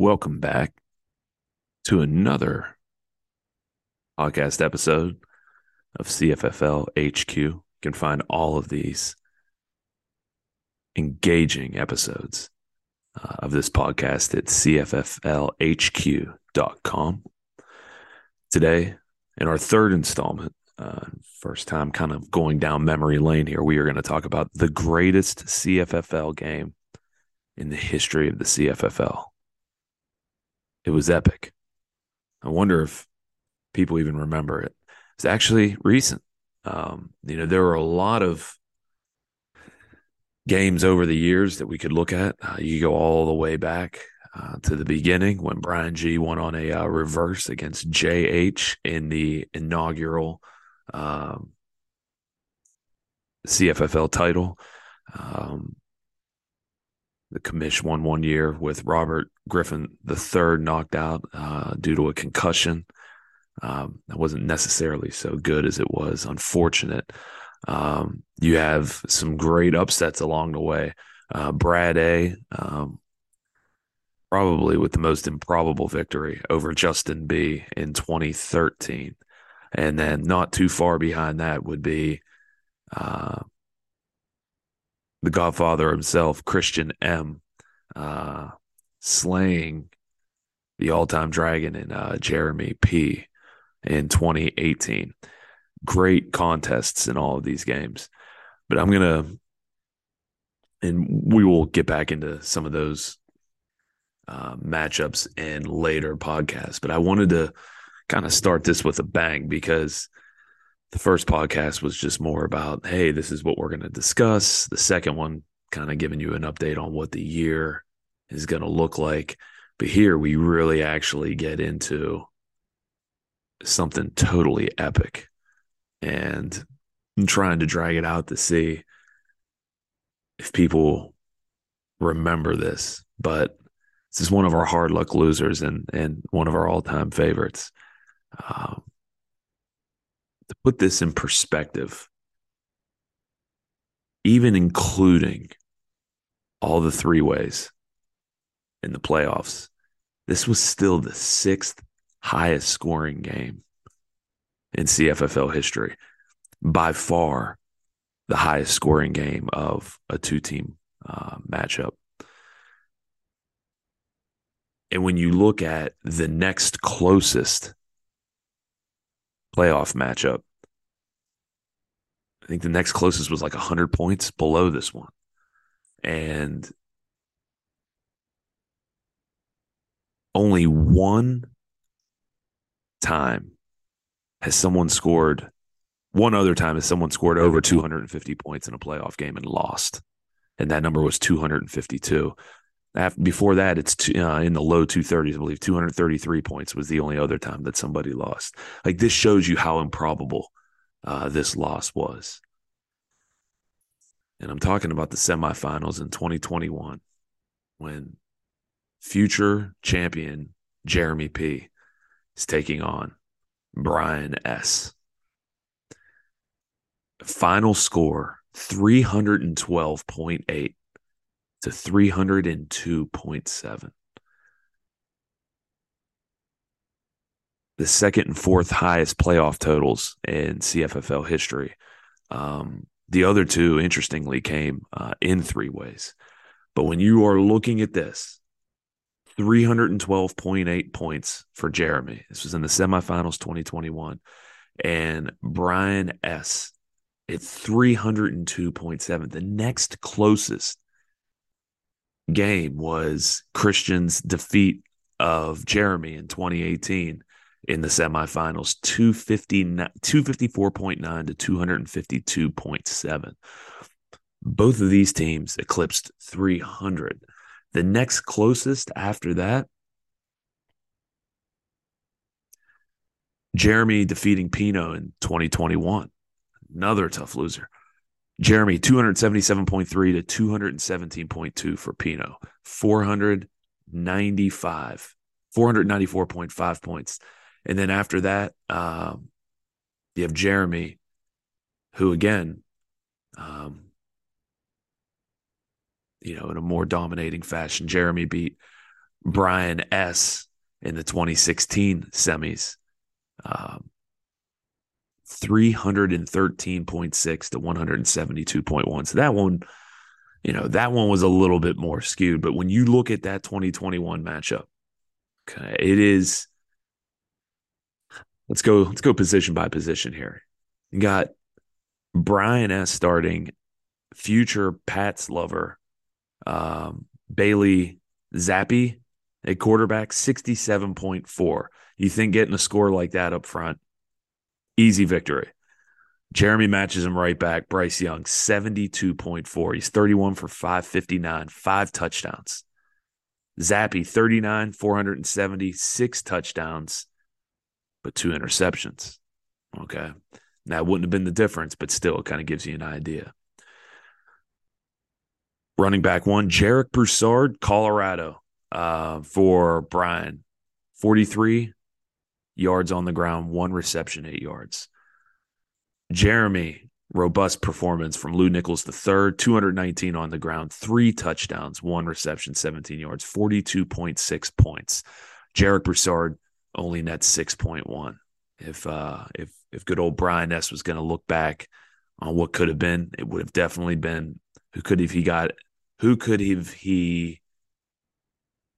welcome back to another podcast episode of CFFL HQ. You can find all of these engaging episodes uh, of this podcast at cfflhq.com. Today, in our third installment, uh, first time kind of going down memory lane here, we are going to talk about the greatest CFFL game in the history of the CFFL. It was epic. I wonder if people even remember it. It's actually recent. Um, you know, there were a lot of games over the years that we could look at. Uh, you go all the way back uh, to the beginning when Brian G won on a uh, reverse against JH in the inaugural um, CFFL title. Um, the commish won one year with Robert Griffin the third knocked out uh, due to a concussion. Um, that wasn't necessarily so good as it was unfortunate. Um, you have some great upsets along the way. Uh, Brad A, um, probably with the most improbable victory over Justin B in 2013. And then not too far behind that would be uh, the Godfather himself, Christian M, uh, slaying the all-time dragon in uh, Jeremy P in 2018. Great contests in all of these games, but I'm gonna, and we will get back into some of those uh, matchups in later podcasts. But I wanted to kind of start this with a bang because the first podcast was just more about, hey, this is what we're going to discuss. The second one, kind of giving you an update on what the year is going to look like. But here we really actually get into something totally epic. And I'm trying to drag it out to see if people remember this. But this is one of our hard luck losers and, and one of our all time favorites. Um, to put this in perspective, even including all the three ways in the playoffs, this was still the sixth highest scoring game in CFFL history. By far, the highest scoring game of a two team uh, matchup. And when you look at the next closest playoff matchup. I think the next closest was like 100 points below this one. And only one time has someone scored, one other time has someone scored over 250 points in a playoff game and lost. And that number was 252. After, before that, it's two, uh, in the low 230s, I believe 233 points was the only other time that somebody lost. Like this shows you how improbable uh, this loss was. And I'm talking about the semifinals in 2021 when future champion Jeremy P is taking on Brian S. Final score 312.8 to 302.7. The second and fourth highest playoff totals in CFFL history. Um, the other two, interestingly, came uh, in three ways. But when you are looking at this, 312.8 points for Jeremy. This was in the semifinals 2021. And Brian S. at 302.7. The next closest game was Christian's defeat of Jeremy in 2018 in the semifinals 254.9 to 252.7 both of these teams eclipsed 300 the next closest after that jeremy defeating pino in 2021 another tough loser Jeremy, 277.3 to 217.2 for Pino, 495, 494.5 points. And then after that, um, you have Jeremy, who again, um, you know, in a more dominating fashion, Jeremy beat Brian S. in the 2016 semis. Um, 313.6 to 172.1. So that one, you know, that one was a little bit more skewed. But when you look at that 2021 matchup, okay, it is. Let's go. Let's go position by position here. You got Brian S. starting, future Pats lover, um, Bailey Zappe, a quarterback, 67.4. You think getting a score like that up front Easy victory. Jeremy matches him right back. Bryce Young, 72.4. He's 31 for 559, five touchdowns. Zappe, 39, 470, six touchdowns, but two interceptions. Okay. That wouldn't have been the difference, but still, it kind of gives you an idea. Running back one, Jarek Broussard, Colorado, uh, for Brian, 43, yards on the ground, one reception, eight yards. Jeremy, robust performance from Lew Nichols the third, 219 on the ground, three touchdowns, one reception, 17 yards, 42.6 points. Jarek Broussard only net 6.1. If uh if if good old Brian S was going to look back on what could have been, it would have definitely been who could have he got who could have he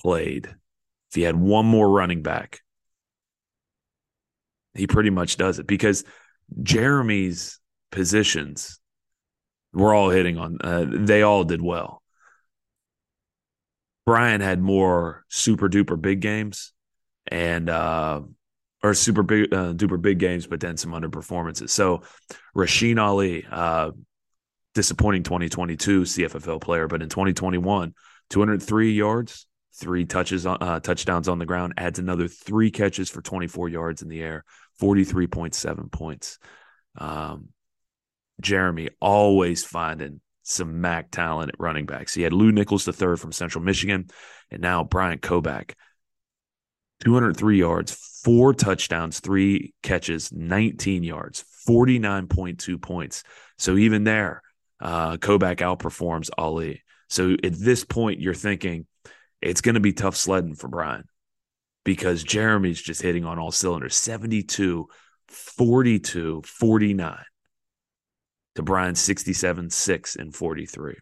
played if he had one more running back he pretty much does it because Jeremy's positions we're all hitting on. Uh, they all did well. Brian had more super duper big games and uh, or super big uh, duper big games, but then some underperformances. So Rasheen Ali, uh, disappointing 2022 CFFL player, but in 2021, 203 yards, three touches, uh, touchdowns on the ground, adds another three catches for 24 yards in the air, 43.7 points. Um, Jeremy always finding some MAC talent at running backs. He had Lew Nichols the third from Central Michigan, and now Bryant Koback, 203 yards, four touchdowns, three catches, 19 yards, 49.2 points. So even there, uh, Koback outperforms Ali. So at this point, you're thinking it's going to be tough sledding for Brian because Jeremy's just hitting on all cylinders 72, 42, 49 to Brian's 67, 6, and 43.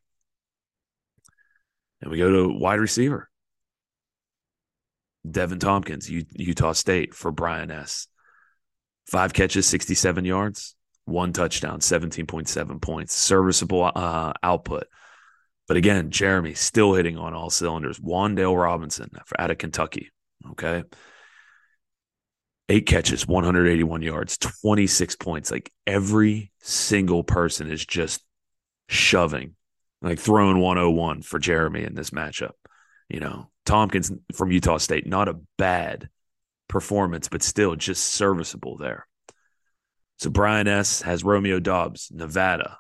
And we go to wide receiver. Deven Thompkins, Utah State for Brian S. Five catches, 67 yards, one touchdown, 17.7 points, serviceable uh, output. But again, Jeremy still hitting on all cylinders. Wan'Dale Robinson out of Kentucky, Okay. Eight catches, 181 yards, 26 points. Like every single person is just shoving, like throwing 101 for Jeremy in this matchup. You know, Thompkins from Utah State, not a bad performance, but still just serviceable there. So Brian S. has Romeo Doubs, Nevada,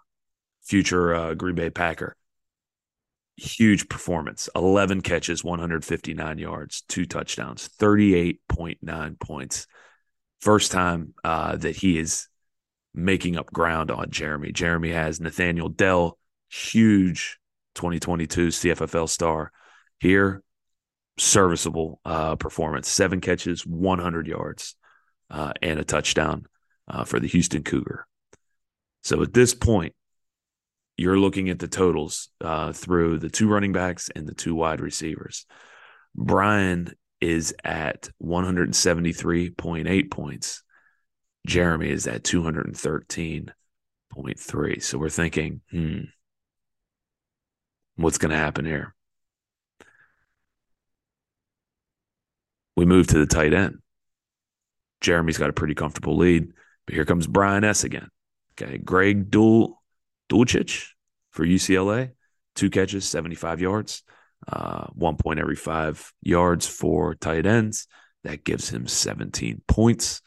future uh, Green Bay Packer huge performance. 11 catches 159 yards two touchdowns 38.9 points. First time uh, that he is making up ground on jeremy. Jeremy has nathaniel dell huge 2022 cffl star here. Serviceable uh, performance. Seven catches 100 yards uh, and a touchdown uh, for the houston cougar. So at this point you're looking at the totals uh, through the two running backs and the two wide receivers. Brian is at 173.8 points. Jeremy is at 213.3. So we're thinking, hmm, what's going to happen here? We move to the tight end. Jeremy's got a pretty comfortable lead, but here comes Brian S. again. Okay. Greg Dual Dulcich for UCLA, two catches, 75 yards, uh, one point every five yards for tight ends. That gives him 17 points.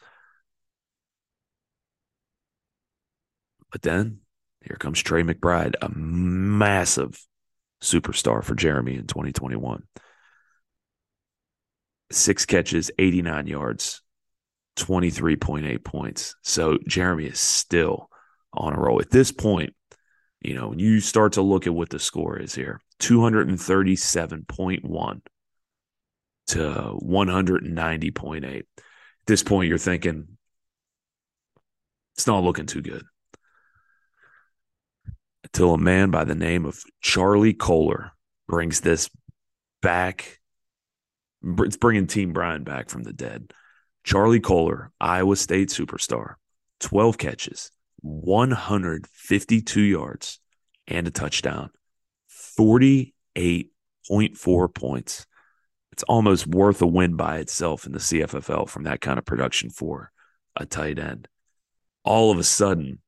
But then here comes Trey McBride, a massive superstar for Jeremy in 2021. Six catches, 89 yards, 23.8 points. So Jeremy is still on a roll. At this point, you know, when you start to look at what the score is here 237.1. to 190.8. At this point, you're thinking it's not looking too good. Until a man by the name of Charlie Kolar brings this back. It's bringing Team Bryant back from the dead. Charlie Kolar, Iowa State superstar, 12 catches, 152 yards, and a touchdown, 48.4 points. It's almost worth a win by itself in the CFFL from that kind of production for a tight end. All of a sudden,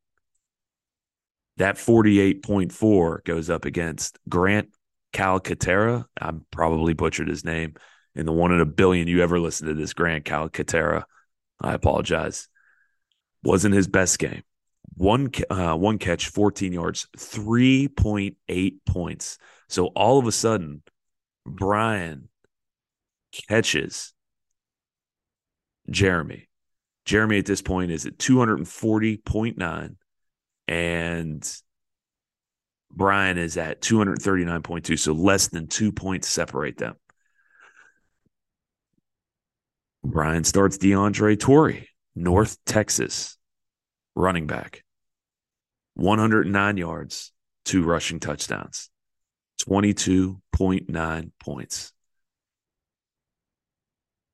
that 48.4 goes up against Grant Calcaterra. I probably butchered his name. In the one in a billion you ever listened to this Grant Calcaterra, I apologize. Wasn't his best game. One uh, one catch, 14 yards, 3.8 points. So all of a sudden, Brian catches Jeremy. Jeremy at this point is at 240.9 and Brian is at 239.2, so less than two points separate them. Brian starts DeAndre Torrey, North Texas, running back. 109 yards, two rushing touchdowns, 22.9 points.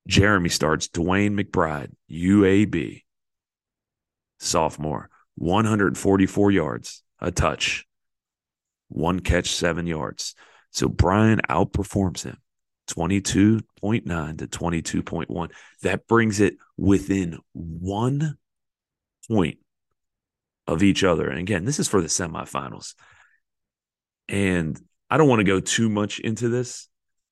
Jeremy starts DeWayne McBride, UAB, sophomore, 144 yards, a touch, one catch, seven yards. So Brian outperforms him 22.9 to 22.1. That brings it within one point of each other. And again, this is for the semifinals. And I don't want to go too much into this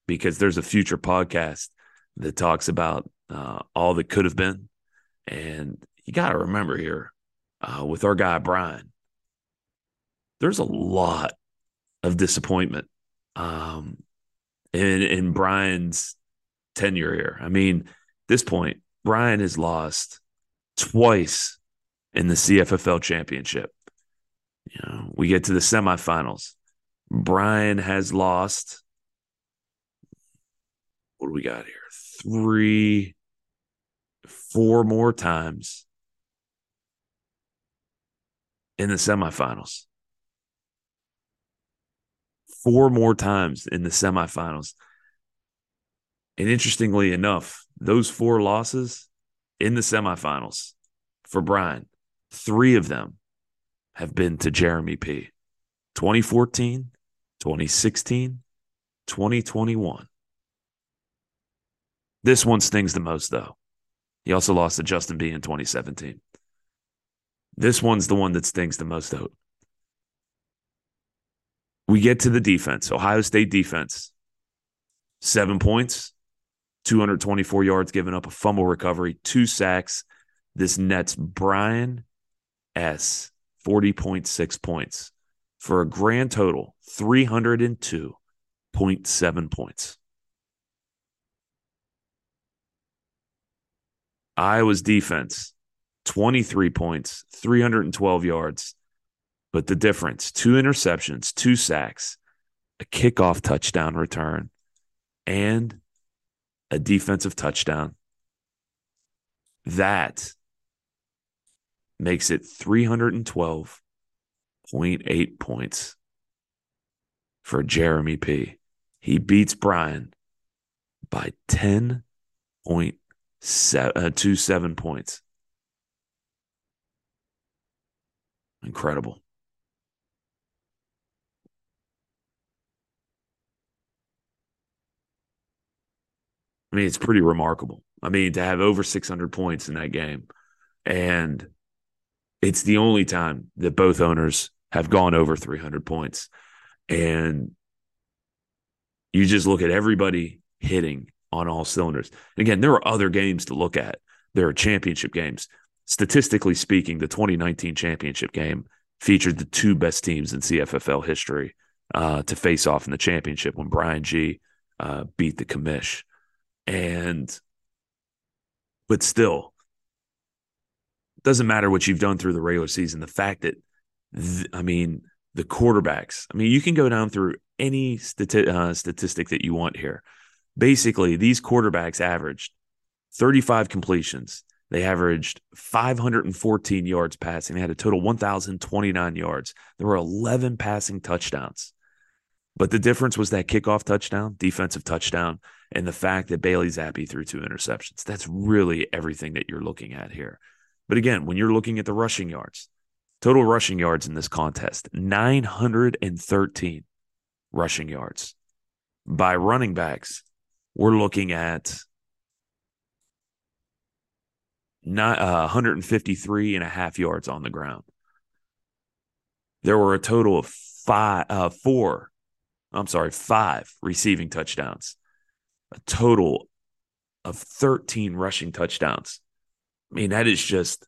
because there's a future podcast that talks about uh, all that could have been. And you got to remember here uh, with our guy, Brian, there's a lot of disappointment um, in, in Brian's tenure here. I mean, this point, Brian has lost twice in the CFFL championship. You know, we get to the semifinals. Brian has lost. What do we got here? Three, four more times in the semifinals four more times in the semifinals. And interestingly enough, those four losses in the semifinals for Brian, three of them have been to Jeremy P. 2014, 2016, 2021. This one stings the most, though. He also lost to Justin B in 2017. This one's the one that stings the most, though we get to the defense, Ohio State defense, seven points, 224 yards given up, a fumble recovery, two sacks. This nets Brian S. 40.6 points for a grand total 302.7 points. Iowa's defense, 23 points, 312 yards, but the difference two interceptions, two sacks, a kickoff touchdown return, and a defensive touchdown. That makes it 312.8 points for Jeremy P. He beats Brian by 10.27 uh, points. Incredible. I mean, it's pretty remarkable. I mean, to have over 600 points in that game. And it's the only time that both owners have gone over 300 points. And you just look at everybody hitting on all cylinders. And again, there are other games to look at. There are championship games. Statistically speaking, the 2019 championship game featured the two best teams in CFFL history uh, to face off in the championship when Brian G uh, beat the commish. And, but still, doesn't matter what you've done through the regular season. The fact that, th- I mean, the quarterbacks, I mean, you can go down through any stati- uh, statistic that you want here. basically these quarterbacks averaged 35 completions. They averaged 514 yards passing. They had a total 1,029 yards. There were 11 passing touchdowns. But the difference was that kickoff touchdown, defensive touchdown, and the fact that Bailey Zappe threw two interceptions. That's really everything that you're looking at here. But again, when you're looking at the rushing yards, total rushing yards in this contest, 913 rushing yards. By running backs, we're looking at not, uh, 153 and a half yards on the ground. There were a total of five, uh, four I'm sorry, five receiving touchdowns, a total of 13 rushing touchdowns. I mean, that is just,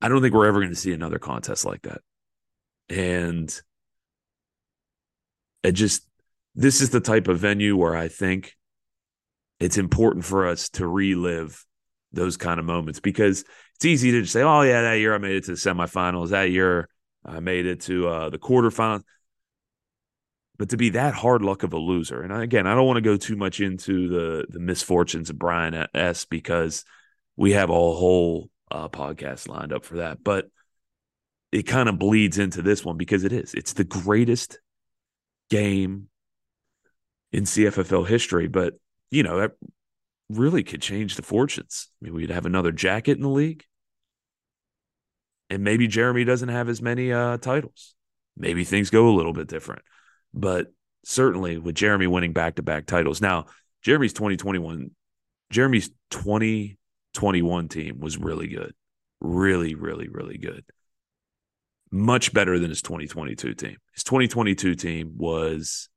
I don't think we're ever going to see another contest like that. And it just, this is the type of venue where I think it's important for us to relive those kind of moments because it's easy to just say, oh, yeah, that year I made it to the semifinals. That year I made it to uh, the quarterfinals. But to be that hard luck of a loser, and again, I don't want to go too much into the the misfortunes of Brian S because we have a whole uh, podcast lined up for that. But it kind of bleeds into this one because it is. It's the greatest game in CFFL history, but you know that really could change the fortunes. I mean, we'd have another jacket in the league and maybe Jeremy doesn't have as many uh, titles. Maybe things go a little bit different, but certainly with Jeremy winning back to back titles. Now, Jeremy's 2021, Jeremy's 2021 team was really good. Really, really, really good. Much better than his 2022 team. His 2022 team was,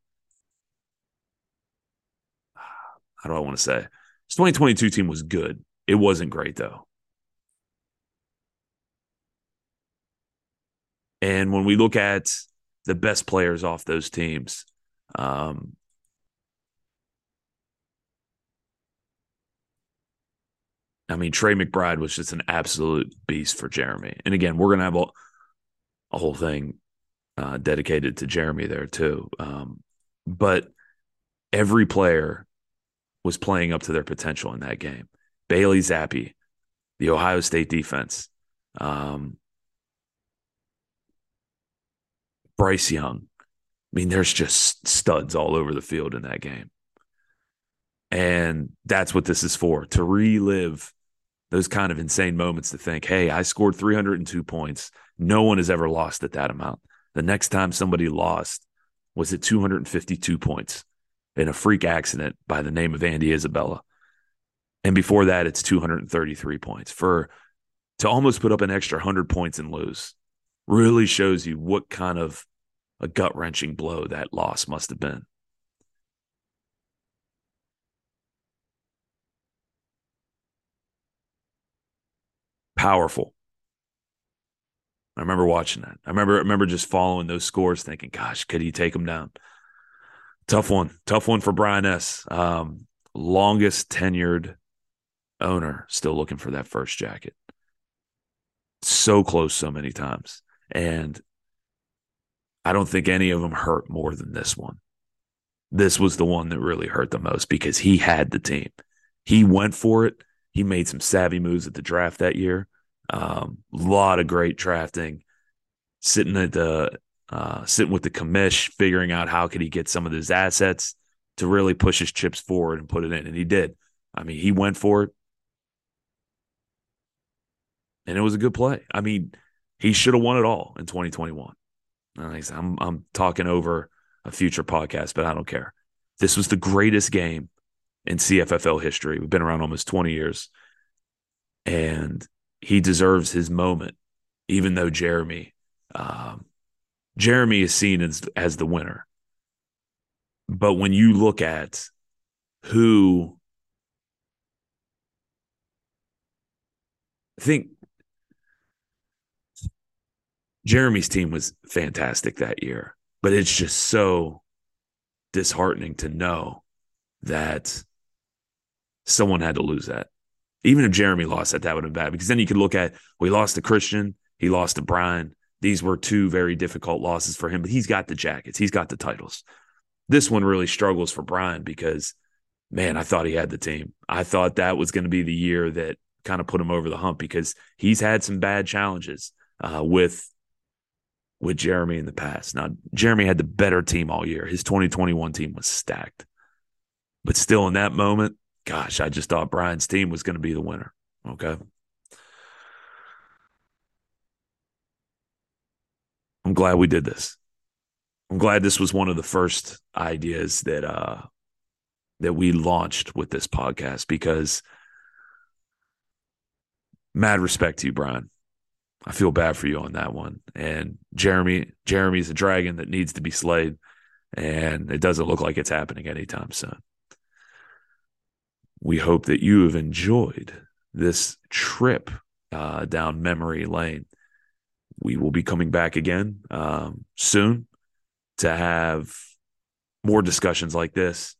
how do I want to say? His 2022 team was good. It wasn't great, though. And when we look at the best players off those teams, um, I mean, Trey McBride was just an absolute beast for Jeremy. And again, we're going to have a, a, whole thing uh, dedicated to Jeremy there too. Um, but every player was playing up to their potential in that game. Bailey Zappe, the Ohio State defense, um, Bryce Young. I mean, there's just studs all over the field in that game. And that's what this is for to relive those kind of insane moments to think, hey, I scored 302 points. No one has ever lost at that amount. The next time somebody lost was at 252 points in a freak accident by the name of Andy Isabella. And before that, it's 233 points. For to almost put up an extra 100 points and lose really shows you what kind of a gut wrenching blow that loss must have been. Powerful. I remember watching that. I remember I remember just following those scores, thinking, "Gosh, could he take them down?" Tough one, tough one for Brian S. Um, longest tenured owner, still looking for that first jacket. So close, so many times. And I don't think any of them hurt more than this one. This was the one that really hurt the most because he had the team. He went for it. He made some savvy moves at the draft that year. A um, lot of great drafting, sitting at the uh, sitting with the commish, figuring out how could he get some of his assets to really push his chips forward and put it in, and he did. I mean, he went for it, and it was a good play. I mean, he should have won it all in 2021. I'm I'm talking over a future podcast, but I don't care. This was the greatest game in CFFL history. We've been around almost 20 years, and he deserves his moment, even though Jeremy, um, Jeremy is seen as as the winner. But when you look at who I think Jeremy's team was fantastic that year, but it's just so disheartening to know that someone had to lose that. Even if Jeremy lost that, that would have been bad because then you could look at we lost to Christian, he lost to Brian. These were two very difficult losses for him, but he's got the jackets, he's got the titles. This one really struggles for Brian because, man, I thought he had the team. I thought that was going to be the year that kind of put him over the hump because he's had some bad challenges uh, with with Jeremy in the past. Now, Jeremy had the better team all year. His 2021 team was stacked. But still, in that moment, gosh, I just thought Brian's team was going to be the winner. Okay. I'm glad we did this. I'm glad this was one of the first ideas that uh that we launched with this podcast because mad respect to you, Brian. I feel bad for you on that one. And Jeremy, Jeremy's a dragon that needs to be slayed, and it doesn't look like it's happening anytime soon. We hope that you have enjoyed this trip uh, down memory lane. We will be coming back again um, soon to have more discussions like this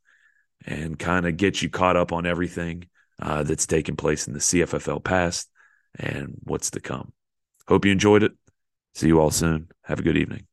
and kind of get you caught up on everything uh, that's taken place in the CFFL past and what's to come. Hope you enjoyed it. See you all soon. Have a good evening.